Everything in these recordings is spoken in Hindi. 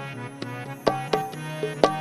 जय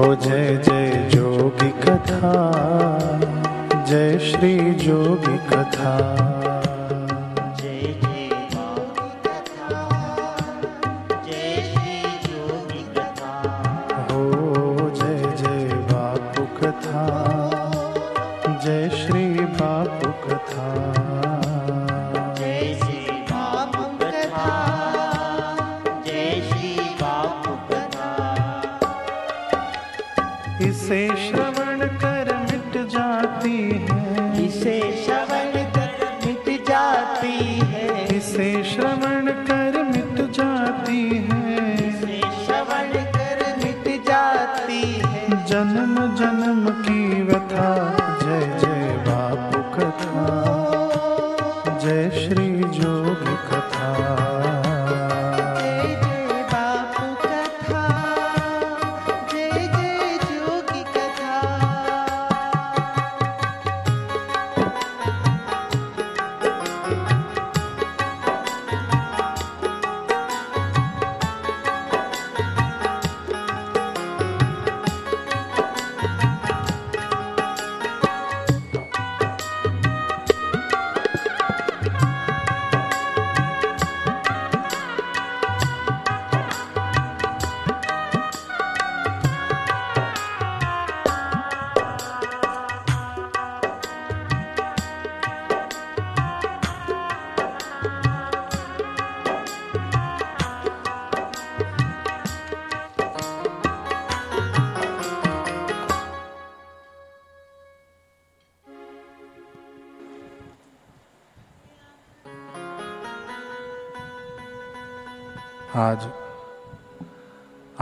हो जय जय जोगी कथा जय श्री जोगी कथा।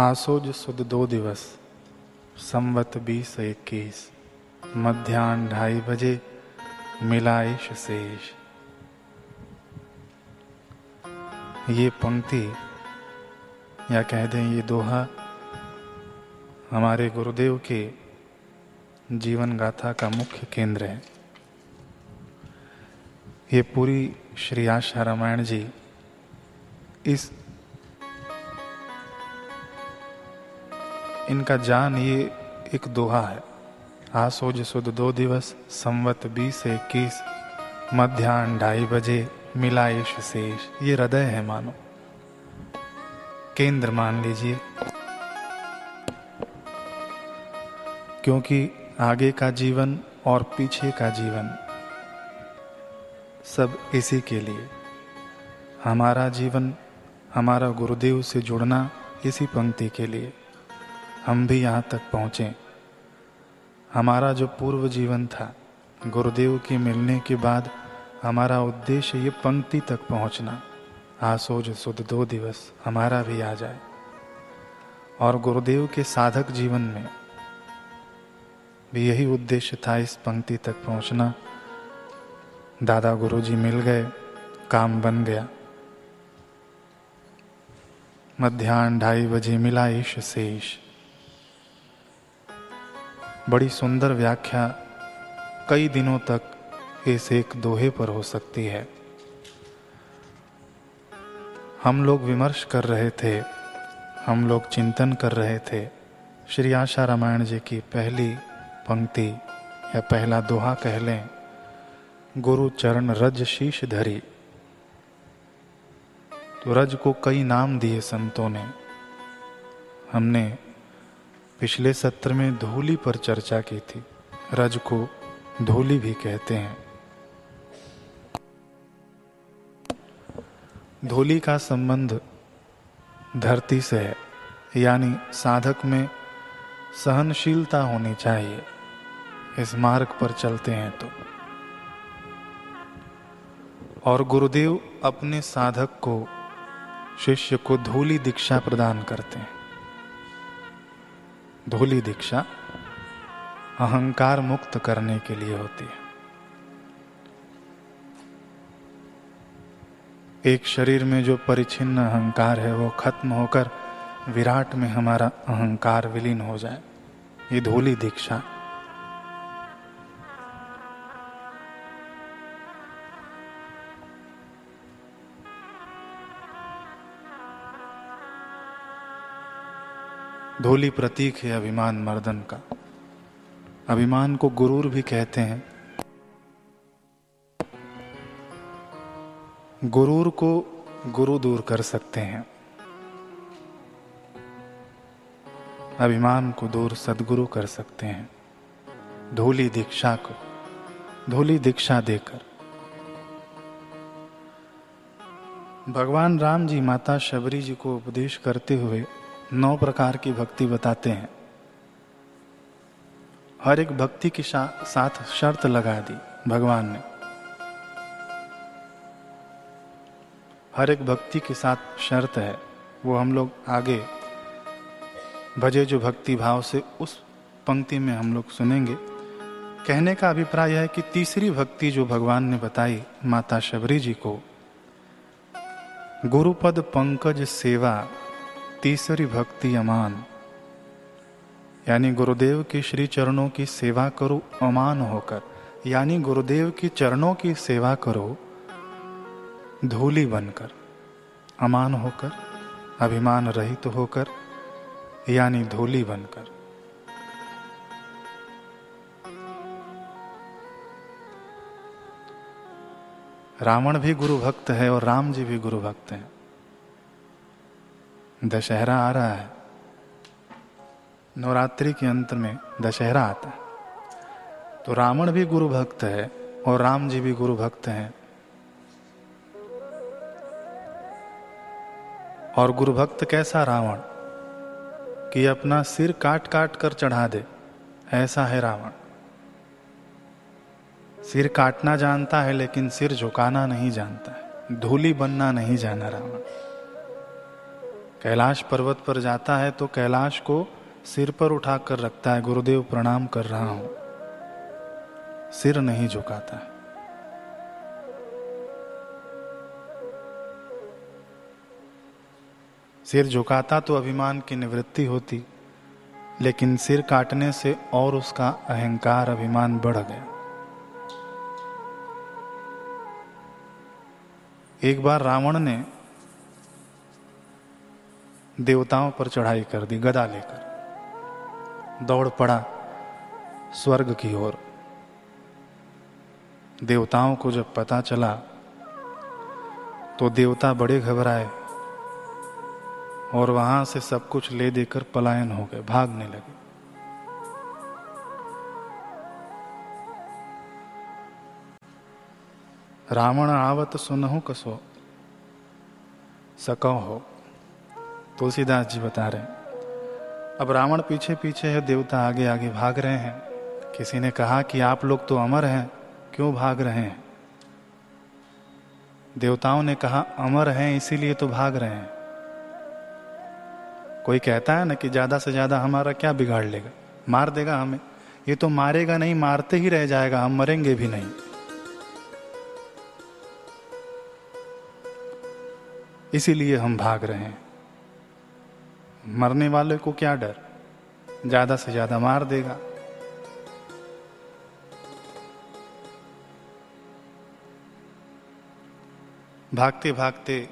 आसोज सुद दो दिवस। संवत बीस इक्कीस। मध्यान्ह ढाई बजे मिलाइश शेष। ये पंक्ति, या कह दें ये दोहा, हमारे गुरुदेव के जीवन गाथा का मुख्य केंद्र है। ये पूरी श्री आशा रामायण जी इस इनका जान ये एक दोहा है। आसोज सुद दो दिवस, संवत बीस इक्कीस। मध्यान्ह ढाई बजे मिलाइश शेष। ये हृदय है मानो। केंद्र मान लीजिए। क्योंकि आगे का जीवन और पीछे का जीवन सब इसी के लिए। हमारा जीवन, हमारा गुरुदेव से जुड़ना इसी पंक्ति के लिए। हम भी यहाँ तक पहुँचे। हमारा जो पूर्व जीवन था, गुरुदेव के मिलने के बाद हमारा उद्देश्य ये पंक्ति तक पहुँचना। आसोज सुध दो दिवस हमारा भी आ जाए। और गुरुदेव के साधक जीवन में भी यही उद्देश्य था इस पंक्ति तक पहुँचना। दादा गुरुजी मिल गए, काम बन गया। मध्यान्ह ढाई बजे मिला ईश शेष बड़ी सुंदर व्याख्या कई दिनों तक इस एक दोहे पर हो सकती है। हम लोग विमर्श कर रहे थे, हम लोग चिंतन कर रहे थे। श्री आशा रामायण जी की पहली पंक्ति या पहला दोहा कह लें। गुरु चरण रज शीश धरी। तो रज को कई नाम दिए संतों ने। हमने पिछले सत्र में धूली पर चर्चा की थी। रज को धूली भी कहते हैं। धूली का संबंध धरती से है, यानी साधक में सहनशीलता होनी चाहिए। इस मार्ग पर चलते हैं तो। और गुरुदेव अपने साधक को शिष्य को धूली दीक्षा प्रदान करते हैं। धूली दीक्षा अहंकार मुक्त करने के लिए होती है। एक शरीर में जो परिचिन्न अहंकार है, वो खत्म होकर विराट में हमारा अहंकार विलीन हो जाए। ये धूली दीक्षा धूली प्रतीक है अभिमान मर्दन का। अभिमान को गुरूर भी कहते हैं। गुरूर को गुरु दूर कर सकते हैं। अभिमान को दूर सदगुरु कर सकते हैं। धूली दीक्षा को, धूली दीक्षा देकर। भगवान राम जी माता शबरी जी को उपदेश करते हुए नौ प्रकार की भक्ति बताते हैं। हर एक भक्ति के साथ शर्त लगा दी भगवान ने। हर एक भक्ति के साथ शर्त है, वो हम लोग आगे भजे जो भक्ति भाव से उस पंक्ति में हम लोग सुनेंगे। कहने का अभिप्राय है कि तीसरी भक्ति जो भगवान ने बताई माता शबरी जी को, गुरुपद पंकज सेवा तीसरी भक्ति अमान। यानी गुरुदेव के श्री चरणों की सेवा करो, अमान होकर। यानी गुरुदेव की चरणों की सेवा करो, धूली बनकर। अमान होकर, अभिमान रहित तो होकर, यानी धूली बनकर। रावण भी गुरु भक्त है और राम जी भी गुरु भक्त हैं। दशहरा आ रहा है। नवरात्रि के अंत में दशहरा आता है। तो रावण भी गुरु भक्त है और राम जी भी गुरु भक्त हैं। और गुरु भक्त कैसा रावण कि अपना सिर काट काट कर चढ़ा दे, ऐसा है रावण। सिर काटना जानता है, लेकिन सिर झुकाना नहीं जानता है। धूली बनना नहीं जाना रावण। कैलाश पर्वत पर जाता है तो कैलाश को सिर पर उठाकर रखता है। गुरुदेव प्रणाम कर रहा हूँ। सिर नहीं झुकाता है। सिर झुकाता तो अभिमान की निवृत्ति होती, लेकिन सिर काटने से और उसका अहंकार अभिमान बढ़ गया। एक बार रावण ने देवताओं पर चढ़ाई कर दी, गदा लेकर। दौड़ पड़ा स्वर्ग की ओर। देवताओं को जब पता चला तो देवता बड़े घबराए और वहाँ से सब कुछ ले देकर पलायन हो गए, भागने लगे। रावण, आवत सुनहु कसो, सको हो। तुलसीदास जी बता रहे अब रावण पीछे पीछे है, देवता आगे आगे भाग रहे हैं। किसी ने कहा कि आप लोग तो अमर हैं, क्यों भाग रहे हैं? देवताओं ने कहा, अमर हैं, इसीलिए तो भाग रहे हैं। कोई कहता है ना कि ज़्यादा से ज़्यादा हमारा क्या बिगाड़ लेगा? मार देगा हमें। ये तो मारेगा नहीं, मारते ही रह जाएगा, हम मरेंगे भी नहीं। इसीलिए हम भाग रहे हैं। मरने वाले को क्या डर? ज़्यादा से ज़्यादा मार देगा। भागते भागते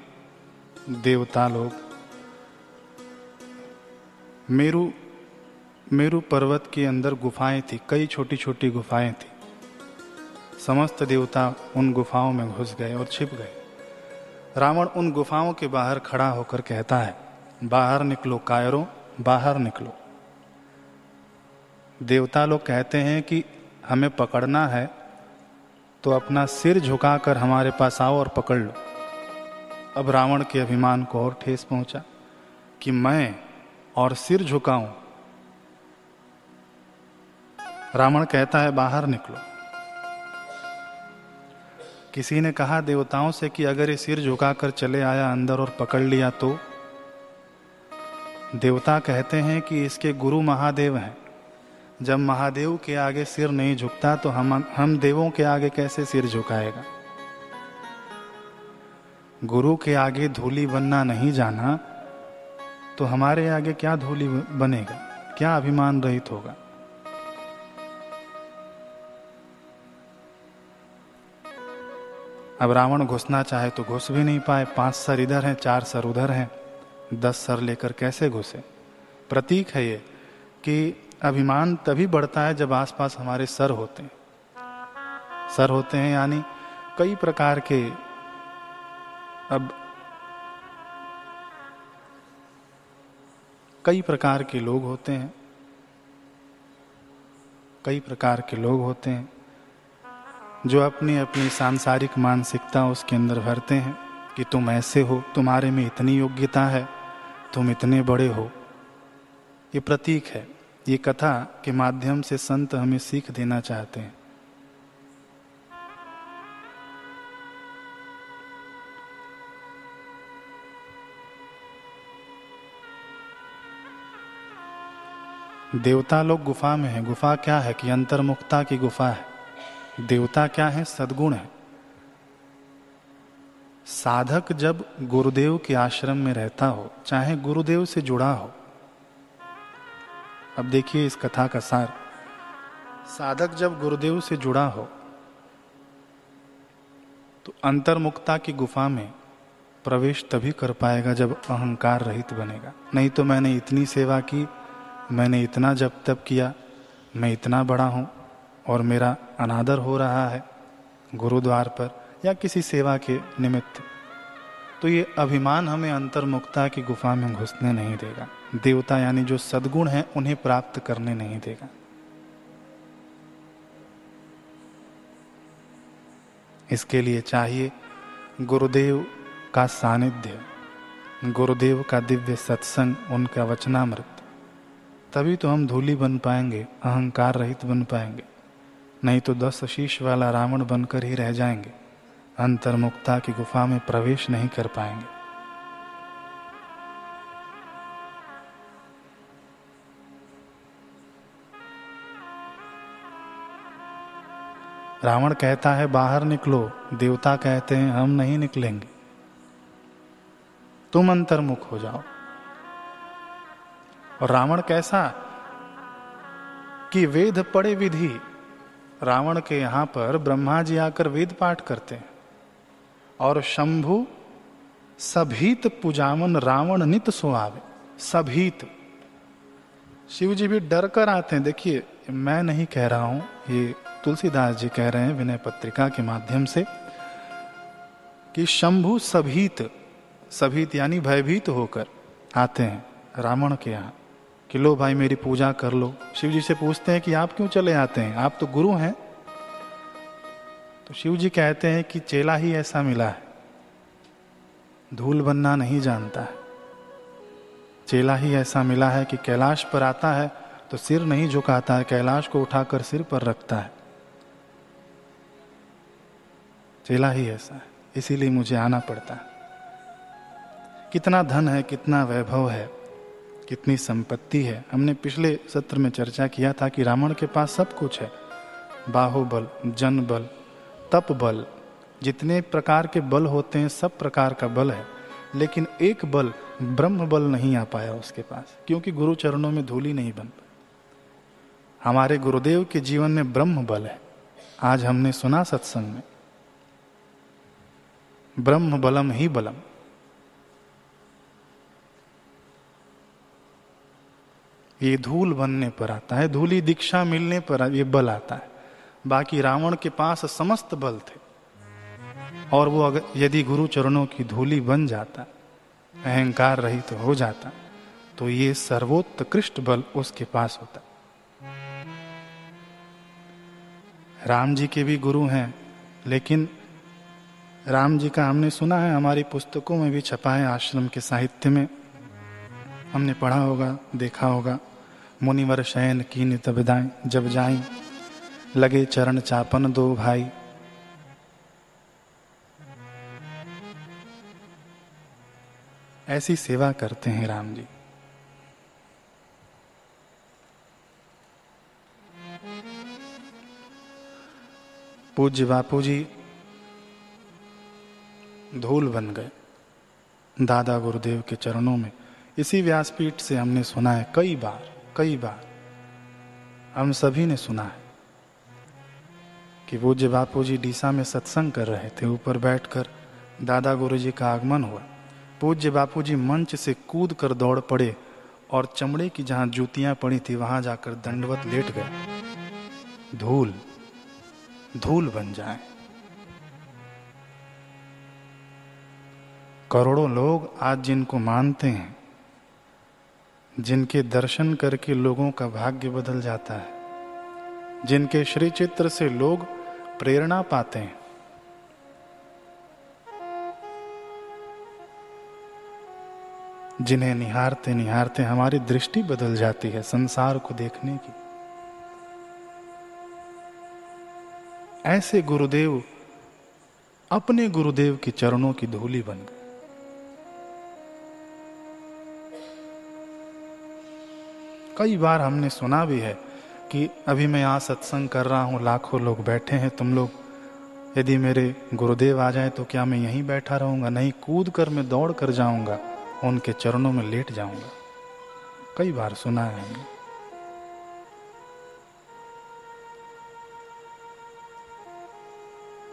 देवता लोग, मेरु मेरु पर्वत के अंदर गुफाएँ थी, कई छोटी छोटी गुफाएँ थी। समस्त देवता उन गुफाओं में घुस गए और छिप गए। रावण उन गुफाओं के बाहर खड़ा होकर कहता है बाहर निकलो, कायरों, बाहर निकलो। देवता लोग कहते हैं कि हमें पकड़ना है तो अपना सिर झुकाकर हमारे पास आओ और पकड़ लो। अब रावण के अभिमान को और ठेस पहुँचा कि मैं और सिर झुकाऊं। रावण कहता है, बाहर निकलो। किसी ने कहा देवताओं से कि अगर ये सिर झुकाकर चले आया अंदर और पकड़ लिया तो देवता कहते हैं कि इसके गुरु महादेव हैं। जब महादेव के आगे सिर नहीं झुकता तो हम हम देवों के आगे कैसे सिर झुकाएगा? गुरु के आगे धूली बनना नहीं जाना तो हमारे आगे क्या धूली बनेगा? क्या अभिमान रहित होगा? अब रावण घुसना चाहे तो घुस भी नहीं पाए। पाँच सर इधर हैं, चार सर उधर हैं। दस सर लेकर कैसे घुसे? प्रतीक है ये कि अभिमान तभी बढ़ता है जब आसपास हमारे सर होते हैं। सर होते हैं यानी कई प्रकार के अब कई प्रकार के लोग होते हैं। कई प्रकार के लोग होते हैं जो अपनी अपनी सांसारिक मानसिकता उसके अंदर भरते हैं कि तुम ऐसे हो, तुम्हारे में इतनी योग्यता है। तुम इतने बड़े हो। ये प्रतीक है। ये कथा के माध्यम से संत हमें सीख देना चाहते हैं। देवता लोग गुफा में है। गुफा क्या है कि अंतर्मुक्ता की गुफा है। देवता क्या है? सदगुण है। साधक जब गुरुदेव के आश्रम में रहता हो, चाहे गुरुदेव से जुड़ा हो। अब देखिए इस कथा का सार। साधक जब गुरुदेव से जुड़ा हो तो अंतर्मुक्ता की गुफा में प्रवेश तभी कर पाएगा जब अहंकार रहित बनेगा। नहीं तो मैंने इतनी सेवा की, मैंने इतना जब तब किया, मैं इतना बड़ा हूँ और मेरा अनादर हो रहा है गुरुद्वार पर। या किसी सेवा के निमित्त। तो ये अभिमान हमें अंतर्मुक्ता की गुफा में घुसने नहीं देगा। देवता यानी जो सदगुण है, उन्हें प्राप्त करने नहीं देगा। इसके लिए चाहिए गुरुदेव का सानिध्य, गुरुदेव का दिव्य सत्संग, उनका वचनामृत। तभी तो हम धूली बन पाएँगे, अहंकार रहित बन पाएँगे। नहीं तो दस शीश वाला रावण बनकर ही रह जाएँगे। अंतर्मुक्ता की गुफा में प्रवेश नहीं कर पाएँगे। रावण कहता है, बाहर निकलो। देवता कहते हैं, हम नहीं निकलेंगे। तुम अंतर्मुख हो जाओ। और रावण कैसा कि वेद पढ़े विधि, रावण के यहाँ पर ब्रह्मा जी आकर वेद पाठ करते हैं। और शंभु, सभीत पूजावन रावण नित सुहावे। सभीत। शिव जी भी डर कर आते हैं, देखिए, मैं नहीं कह रहा हूँ, ये तुलसीदास जी कह रहे हैं विनय पत्रिका के माध्यम से, कि शंभु सभीत सभीत यानी भयभीत होकर आते हैं रावण के यहाँ, कि लो भाई मेरी पूजा कर लो। शिव जी से पूछते हैं कि आप क्यों चले आते हैं? आप तो गुरु हैं। तो शिव जी कहते हैं कि चेला ही ऐसा मिला है। धूल बनना नहीं जानता है। चेला ही ऐसा मिला है कि कैलाश पर आता है तो सिर नहीं झुकाता है, कैलाश को उठाकर सिर पर रखता है। चेला ही ऐसा है, इसीलिए मुझे आना पड़ता है। कितना धन है, कितना वैभव है, कितनी संपत्ति है। हमने पिछले सत्र में चर्चा किया था कि रावण के पास सब कुछ है। बाहुबल जन बल तप बल। जितने प्रकार के बल होते हैं, सब प्रकार का बल है। लेकिन एक बल, ब्रह्म बल नहीं आ पाया उसके पास, क्योंकि गुरु चरणों में धूली नहीं बन पाई। हमारे गुरुदेव के जीवन में ब्रह्म बल है। आज हमने सुना सत्संग में, ब्रह्म बलम ही बलम। ये धूल बनने पर आता है, धूली दीक्षा मिलने पर ये बल आता है। बाकी रावण के पास समस्त बल थे। और वो अगर यदि गुरु चरणों की धूली बन जाता, अहंकार रहित तो हो जाता तो ये सर्वोत्कृष्ट बल उसके पास होता। राम जी के भी गुरु हैं, लेकिन राम जी का हमने सुना है, हमारी पुस्तकों में भी छपा है आश्रम के साहित्य में। हमने पढ़ा होगा, देखा होगा। मुनिवर शयन की नित विदाएँ जब जाई लगे चरण चापन दो भाई। ऐसी सेवा करते हैं राम जी। पूज्य बापू जी धूल बन गए। दादा गुरुदेव के चरणों में इसी व्यासपीठ से हमने सुना है कई बार कई बार। हम सभी ने सुना है। कि पूज्य बापू जी डीसा में सत्संग कर रहे थे, ऊपर बैठकर दादा गुरु जी का आगमन हुआ पूज्य बापू जी मंच से कूद कर दौड़ पड़े और चमड़े की जहाँ जूतियाँ पड़ी थी, वहाँ जाकर दंडवत लेट गए। धूल धूल बन जाए। करोड़ों लोग आज जिनको मानते हैं, जिनके दर्शन करके लोगों का भाग्य बदल जाता है, जिनके श्री चित्र से लोग प्रेरणा पाते हैं। जिन्हें निहारते निहारते हमारी दृष्टि बदल जाती है संसार को देखने की। ऐसे गुरुदेव अपने गुरुदेव के चरणों की धूली बन गए। कई बार हमने सुना भी है कि अभी मैं यहाँ सत्संग कर रहा हूँ, लाखों लोग बैठे हैं, तुम लोग यदि मेरे गुरुदेव आ जाए तो क्या मैं यहीं बैठा रहूँगा? नहीं कूद कर मैं दौड़ कर जाऊँगा, उनके चरणों में लेट जाऊँगा। कई बार सुना है हमने।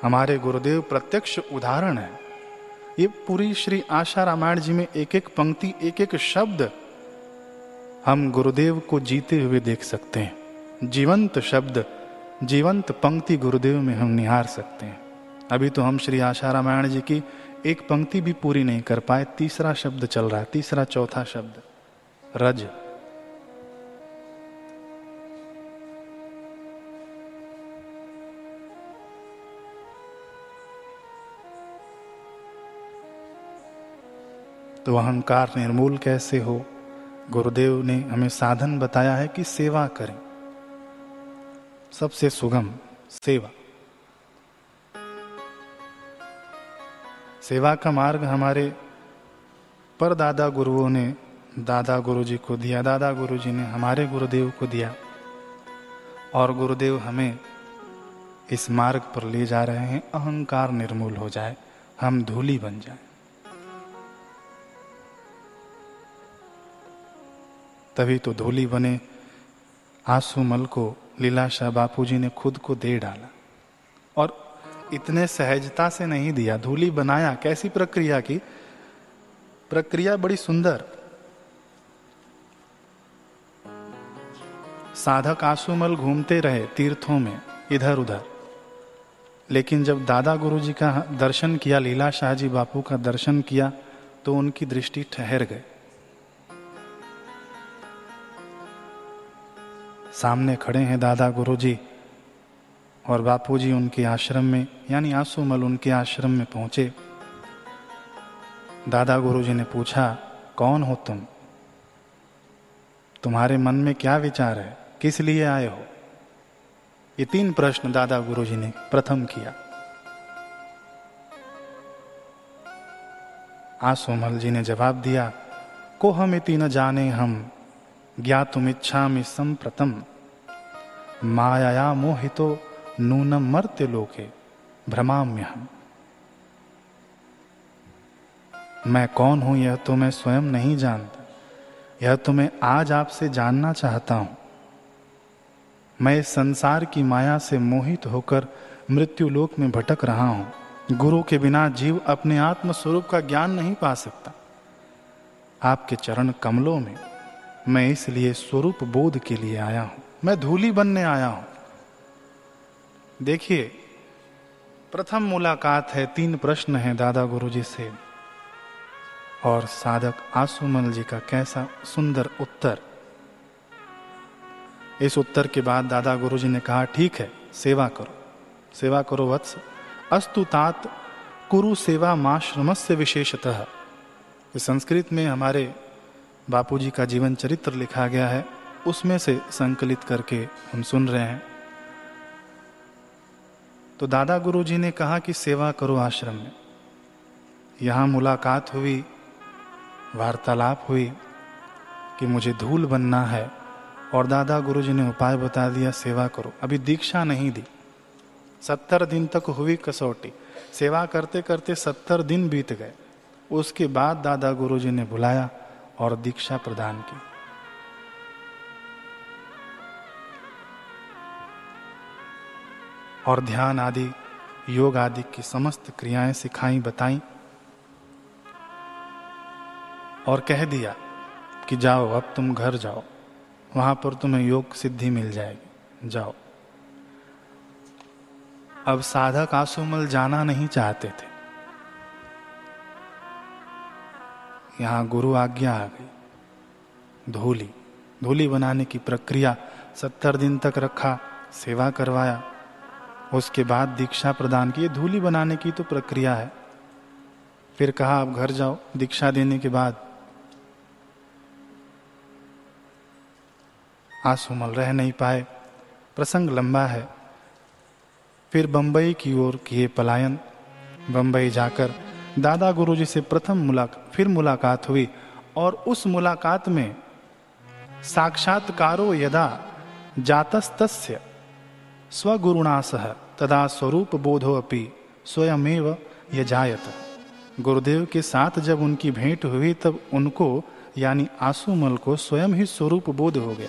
हमारे गुरुदेव प्रत्यक्ष उदाहरण है। ये पूरी श्री आशा रामायण जी में एक एक पंक्ति एक एक शब्द हम गुरुदेव को जीते हुए देख सकते हैं। जीवंत शब्द, जीवंत पंक्ति गुरुदेव में हम निहार सकते हैं। अभी तो हम श्री आशा रामायण जी की एक पंक्ति भी पूरी नहीं कर पाए। तीसरा शब्द चल रहा है, तीसरा चौथा शब्द, रज। तो अहंकार निर्मूल कैसे हो? गुरुदेव ने हमें साधन बताया है कि सेवा करें। सबसे सुगम सेवा। सेवा का मार्ग हमारे पर दादा गुरुओं ने, दादा गुरु जी को दिया, दादा गुरु जी ने हमारे गुरुदेव को दिया। और गुरुदेव हमें इस मार्ग पर ले जा रहे हैं, अहंकार निर्मूल हो जाए, हम धूली बन जाए। तभी तो धूली बने, आँसू मल को लीलाशाह बापू जी ने खुद को दे डाला और इतने सहजता से नहीं दिया, धूली बनाया, कैसी प्रक्रिया की? प्रक्रिया बड़ी सुंदर। साधक आंसुमल घूमते रहे तीर्थों में इधर उधर लेकिन जब दादा गुरु जी का दर्शन किया लीला शाह जी बापू का दर्शन किया तो उनकी दृष्टि ठहर गए सामने खड़े हैं दादा गुरु जी और बापूजी उनके आश्रम में, यानी आंसूमल उनके आश्रम में पहुँचे। दादा गुरुजी ने पूछा, कौन हो तुम? तुम्हारे मन में क्या विचार है? किस लिए आए हो? ये तीन प्रश्न दादा गुरुजी ने प्रथम किया। आसोमल जी ने जवाब दिया, को हम इति न जाने हम ज्ञातुम इच्छा संप्रतम माया मोहितो नूनम मर्त्य लोके भ्रमाम्य हम मैं कौन हूँ, यह तो मैं स्वयं नहीं जानता। यह तो मैं आज आपसे जानना चाहता हूँ। मैं इस संसार की माया से मोहित होकर मृत्यु लोक में भटक रहा हूँ। गुरु के बिना जीव अपने आत्म स्वरूप का ज्ञान नहीं पा सकता। आपके चरण कमलों में मैं इसलिए स्वरूप बोध के लिए आया हूँ। मैं धूली बनने आया हूँ। देखिए, प्रथम मुलाकात है, तीन प्रश्न है दादा गुरु जी से। और साधक आसुमल जी का कैसा सुंदर उत्तर। इस उत्तर के बाद दादा गुरु जी ने कहा, ठीक है, सेवा करो। सेवा करो वत्स। अस्तु तात कुरु सेवा माश्रम से विशेषतः संस्कृत में हमारे बापूजी का जीवन चरित्र लिखा गया है, उसमें से संकलित करके हम सुन रहे हैं। तो दादा गुरु जी ने कहा कि सेवा करो आश्रम में। यहाँ मुलाकात हुई, वार्तालाप हुई कि मुझे धूल बनना है और दादा गुरु जी ने उपाय बता दिया, सेवा करो। अभी दीक्षा नहीं दी। सत्तर दिन तक हुई कसौटी। सेवा करते करते सत्तर दिन बीत गए। उसके बाद दादा गुरु जी ने बुलाया और दीक्षा प्रदान की। और ध्यान आदि, योग आदि की समस्त क्रियाएँ सिखाई, बताई। और कह दिया कि जाओ, अब तुम घर जाओ। वहाँ पर तुम्हें योग सिद्धि मिल जाएगी। जाओ। अब साधक आसुमल जाना नहीं चाहते थे। यहाँ गुरु आज्ञा आ गई। धोली धोली बनाने की प्रक्रिया सत्तर दिन तक रखा, सेवा करवाया। उसके बाद दीक्षा प्रदान की। धूली बनाने की तो प्रक्रिया है। फिर कहा, आप घर जाओ। दीक्षा देने के बाद आसुमल रह नहीं पाए। प्रसंग लंबा है। फिर बंबई की ओर किए पलायन। बंबई जाकर दादा गुरुजी से प्रथम मुलाकात फिर मुलाकात हुई और उस मुलाकात में साक्षात्कारो यदा जातस्तस्य स्वगुरुणा सह तदा स्वरूप बोधो अपि स्वयमेव यजायत। गुरुदेव के साथ जब उनकी भेंट हुई तब उनको, यानी आंसूमल को स्वयं ही स्वरूप बोध हो गया।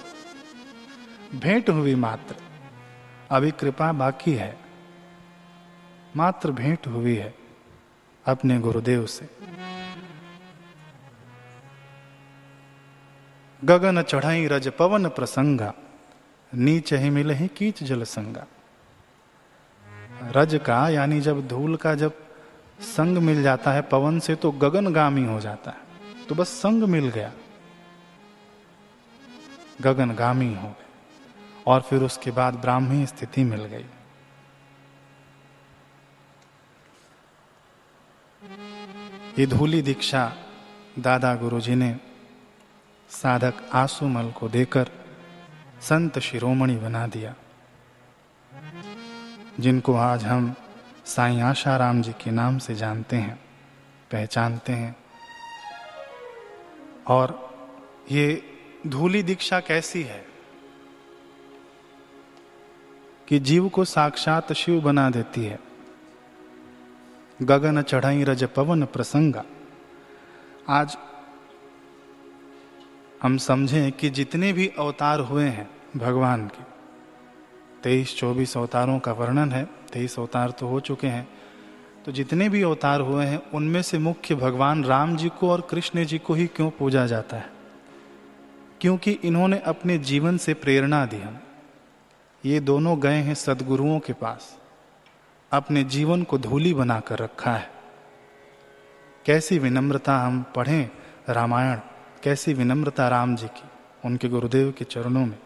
भेंट हुई मात्र। अभी कृपा बाकी है। मात्र भेंट हुई है। अपने गुरुदेव से। गगन चढ़ाई रज पवन प्रसंगा, नीच ही मिले ही कीच जल संगा। रज का यानी जब धूल का जब संग मिल जाता है पवन से तो गगनगामी हो जाता है तो बस संग मिल गया। गगनगामी हो गए और फिर उसके बाद ब्राह्मी स्थिति मिल गई। ये धूली दीक्षा दादा गुरुजी ने साधक आसुमल को देकर संत शिरोमणि बना दिया। जिनको आज हम साई आशाराम जी के नाम से जानते हैं, पहचानते हैं। और ये धूली दीक्षा कैसी है कि जीव को साक्षात शिव बना देती है। गगन चढ़ाई रज पवन प्रसंगा। आज हम समझें कि जितने भी अवतार हुए हैं भगवान के, तेईस, चौबीस अवतारों का वर्णन है, तेईस अवतार तो हो चुके हैं तो जितने भी अवतार हुए हैं, उनमें से मुख्य भगवान राम जी को और कृष्ण जी को ही क्यों पूजा जाता है? क्योंकि इन्होंने अपने जीवन से प्रेरणा दी हम। ये दोनों गए हैं सदगुरुओं के पास। अपने जीवन को धूली बनाकर रखा है। कैसी विनम्रता हम पढ़ें रामायण, कैसी विनम्रता राम जी की, उनके गुरुदेव के चरणों में।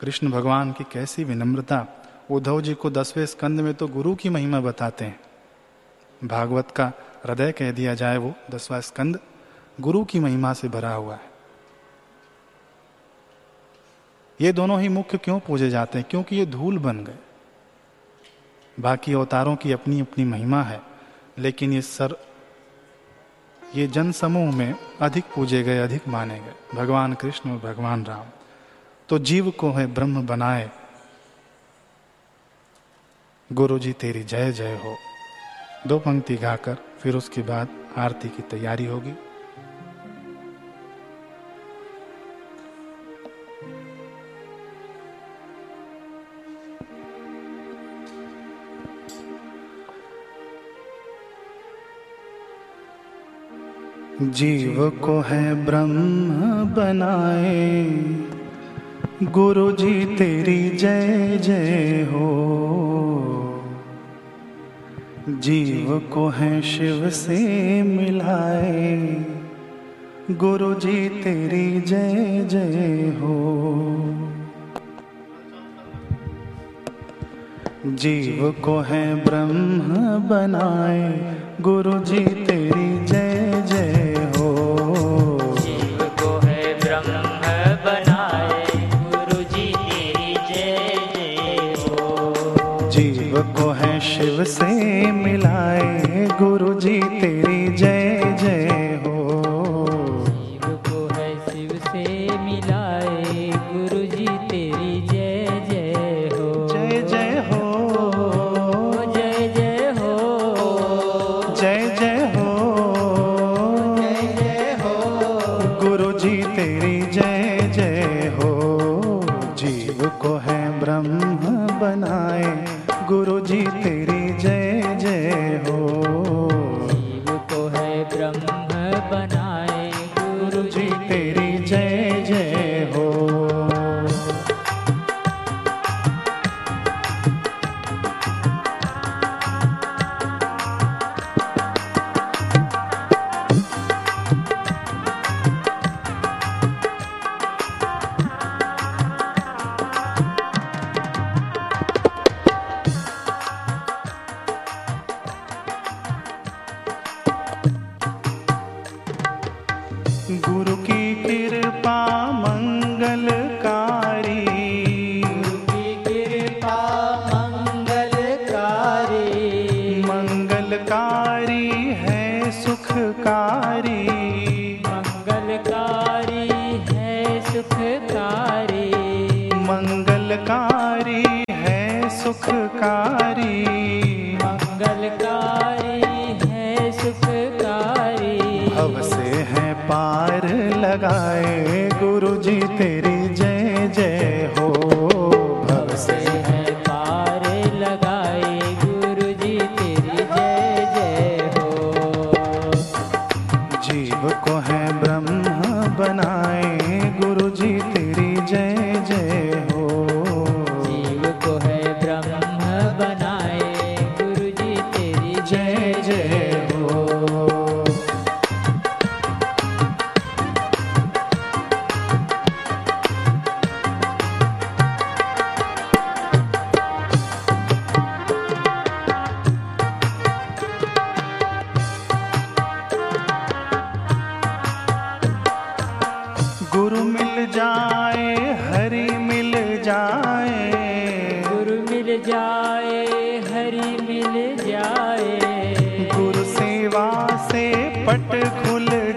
कृष्ण भगवान की कैसी विनम्रता, उद्धव जी को दसवें स्कंद में तो गुरु की महिमा बताते हैं। भागवत का हृदय कह दिया जाए वो दसवा स्कंद, गुरु की महिमा से भरा हुआ है। ये दोनों ही मुख्य क्यों पूजे जाते हैं? क्योंकि ये धूल बन गए। बाकी अवतारों की अपनी अपनी महिमा है, लेकिन ये सर, ये जन समूह में अधिक पूजे गए, अधिक माने गए। भगवान कृष्ण और भगवान राम। तो जीव को है ब्रह्म बनाए। गुरु जी तेरी जय जय हो। दो पंक्ति गाकर, फिर उसके बाद आरती की तैयारी होगी। जीव को है ब्रह्म बनाए। गुरु जी तेरी जय जय हो। जीव को है शिव से मिलाए। गुरु जी तेरी जय जय हो। जीव को है ब्रह्म बनाए। गुरु जी तेरी है शिव से मिलाए गुरु जी तेरी जय जय हो। शिव को है शिव से मिलाए गुरु जी तेरी जय जय हो। जय जय हो। जय जय हो। जय जय हो। जय जय हो। गुरु जी तेरी सुखकारी।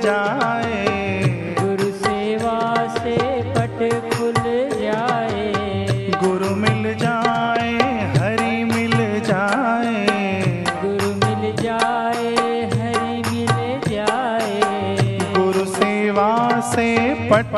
जाए। गुरु सेवा से पट खुल जाए। गुरु मिल जाए हरि मिल जाए। गुरु मिल जाए हरि मिल जाए। गुरु सेवा से पट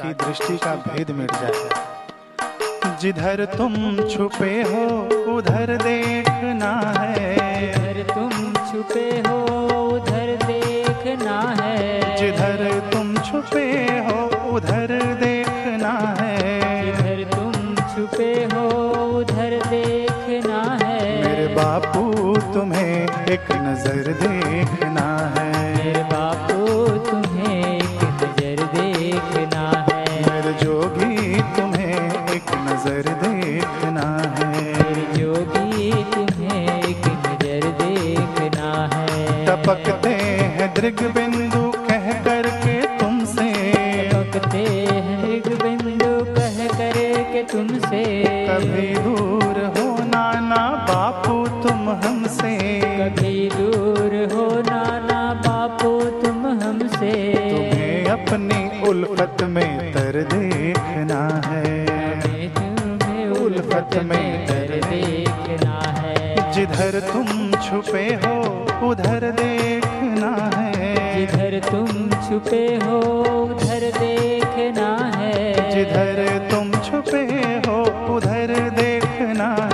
ताकि दृष्टि का भेद मिट जाए जिधर तुम छुपे हो उधर देखना है। जिधर तुम छुपे हो उधर देखना है। जिधर तुम छुपे हो उधर देखना है। जिधर तुम छुपे हो उधर देखना है। मेरे बापू तुम्हें एक नज़र देखना छुपे हो उधर देखना है। जिधर तुम छुपे हो उधर देखना है। जिधर तुम छुपे हो उधर देखना है